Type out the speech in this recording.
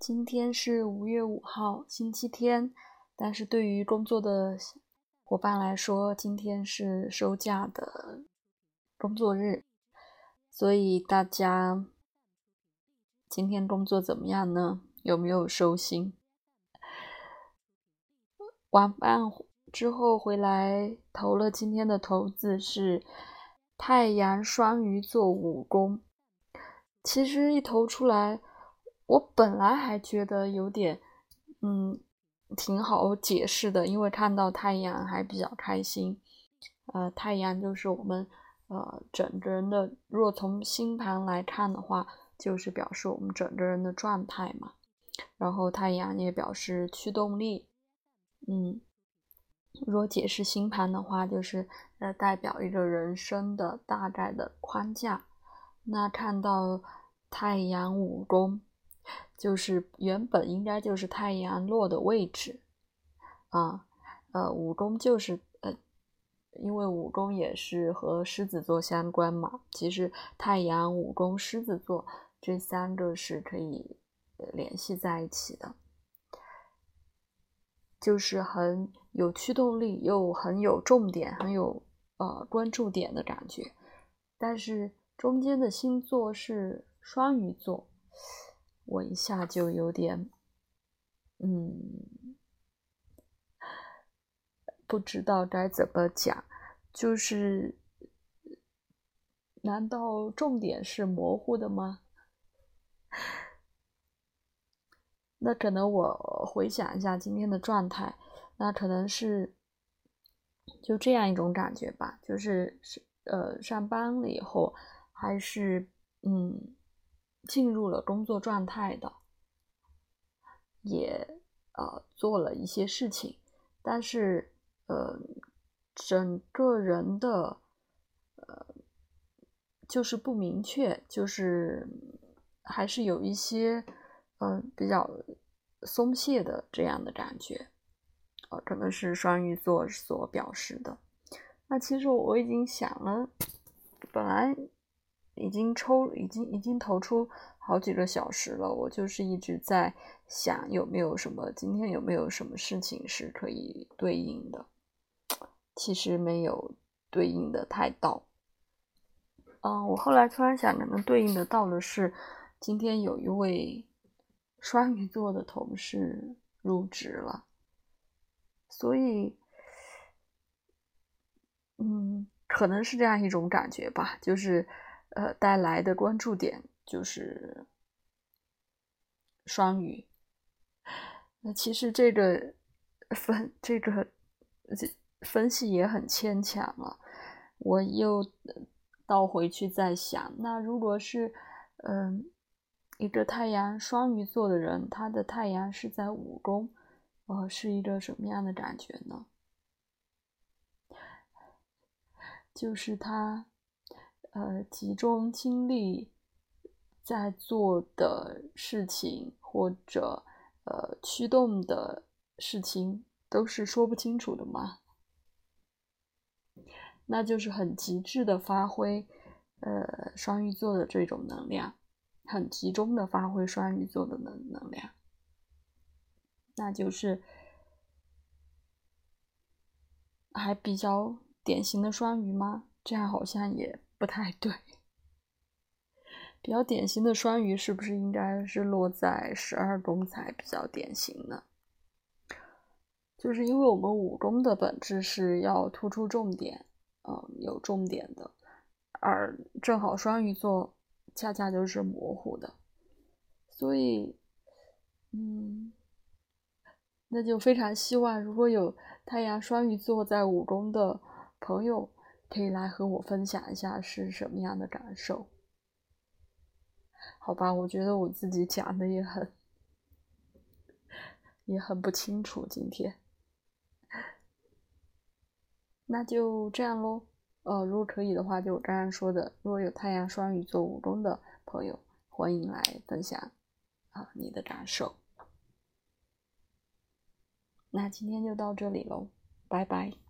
今天是五月五号，星期天。但是对于工作的伙伴来说，今天是收假的工作日，所以大家今天工作怎么样呢？有没有收心？晚饭之后回来投了今天的投资是太阳双鱼座五宫。其实一投出来。我本来还觉得有点，嗯，挺好解释的，因为看到太阳还比较开心。呃，太阳就是我们呃整个人的，若从星盘来看的话，就是表示我们整个人的状态嘛。然后太阳也表示驱动力，嗯，若解释星盘的话，就是呃代表一个人生的大概的框架。那看到太阳五宫。就是原本应该就是太阳落的位置，啊，呃，五宫就是呃，因为五宫也是和狮子座相关嘛。其实太阳、五宫、狮子座这三个是可以联系在一起的，就是很有驱动力，又很有重点，很有呃关注点的感觉。但是中间的星座是双鱼座。我一下就有点，嗯，不知道该怎么讲，就是，难道重点是模糊的吗？那可能我回想一下今天的状态，那可能是就这样一种感觉吧，就是是呃上班了以后，还是嗯。进入了工作状态的，也呃做了一些事情，但是呃整个人的呃就是不明确，就是还是有一些嗯比较松懈的这样的感觉，呃可能是双鱼座所表示的。那其实我已经想了，本来。已经抽，已经已经投出好几个小时了。我就是一直在想，有没有什么今天有没有什么事情是可以对应的？其实没有对应的太到。嗯，我后来突然想，可能对应的到的是今天有一位 双鱼座的同事入职了，所以，嗯，可能是这样一种感觉吧，就是。呃，带来的关注点就是双鱼。那其实这个分 这个分析也很牵强了。我又倒回去再想，那如果是嗯一个太阳双鱼座的人，他的太阳是在五宫，呃，是一个什么样的感觉呢？就是他。呃，集中精力在做的事情，或者呃驱动的事情，都是说不清楚的嘛。那就是很极致的发挥，呃，双鱼座的这种能量，很集中的发挥双鱼座的能能量。那就是还比较典型的双鱼吗？这样好像也。不太对，比较典型的双鱼是不是应该是落在十二宫才比较典型呢？就是因为我们五宫的本质是要突出重点，嗯，有重点的，而正好双鱼座恰恰就是模糊的，所以，嗯，那就非常希望如果有太阳双鱼座在五宫的朋友。可以来和我分享一下是什么样的感受？好吧，我觉得我自己讲的也很也很不清楚。今天，那就这样喽。呃，如果可以的话，就我刚刚说的，如果有太阳双鱼座五宫的朋友，欢迎来分享啊你的感受。那今天就到这里喽，拜拜。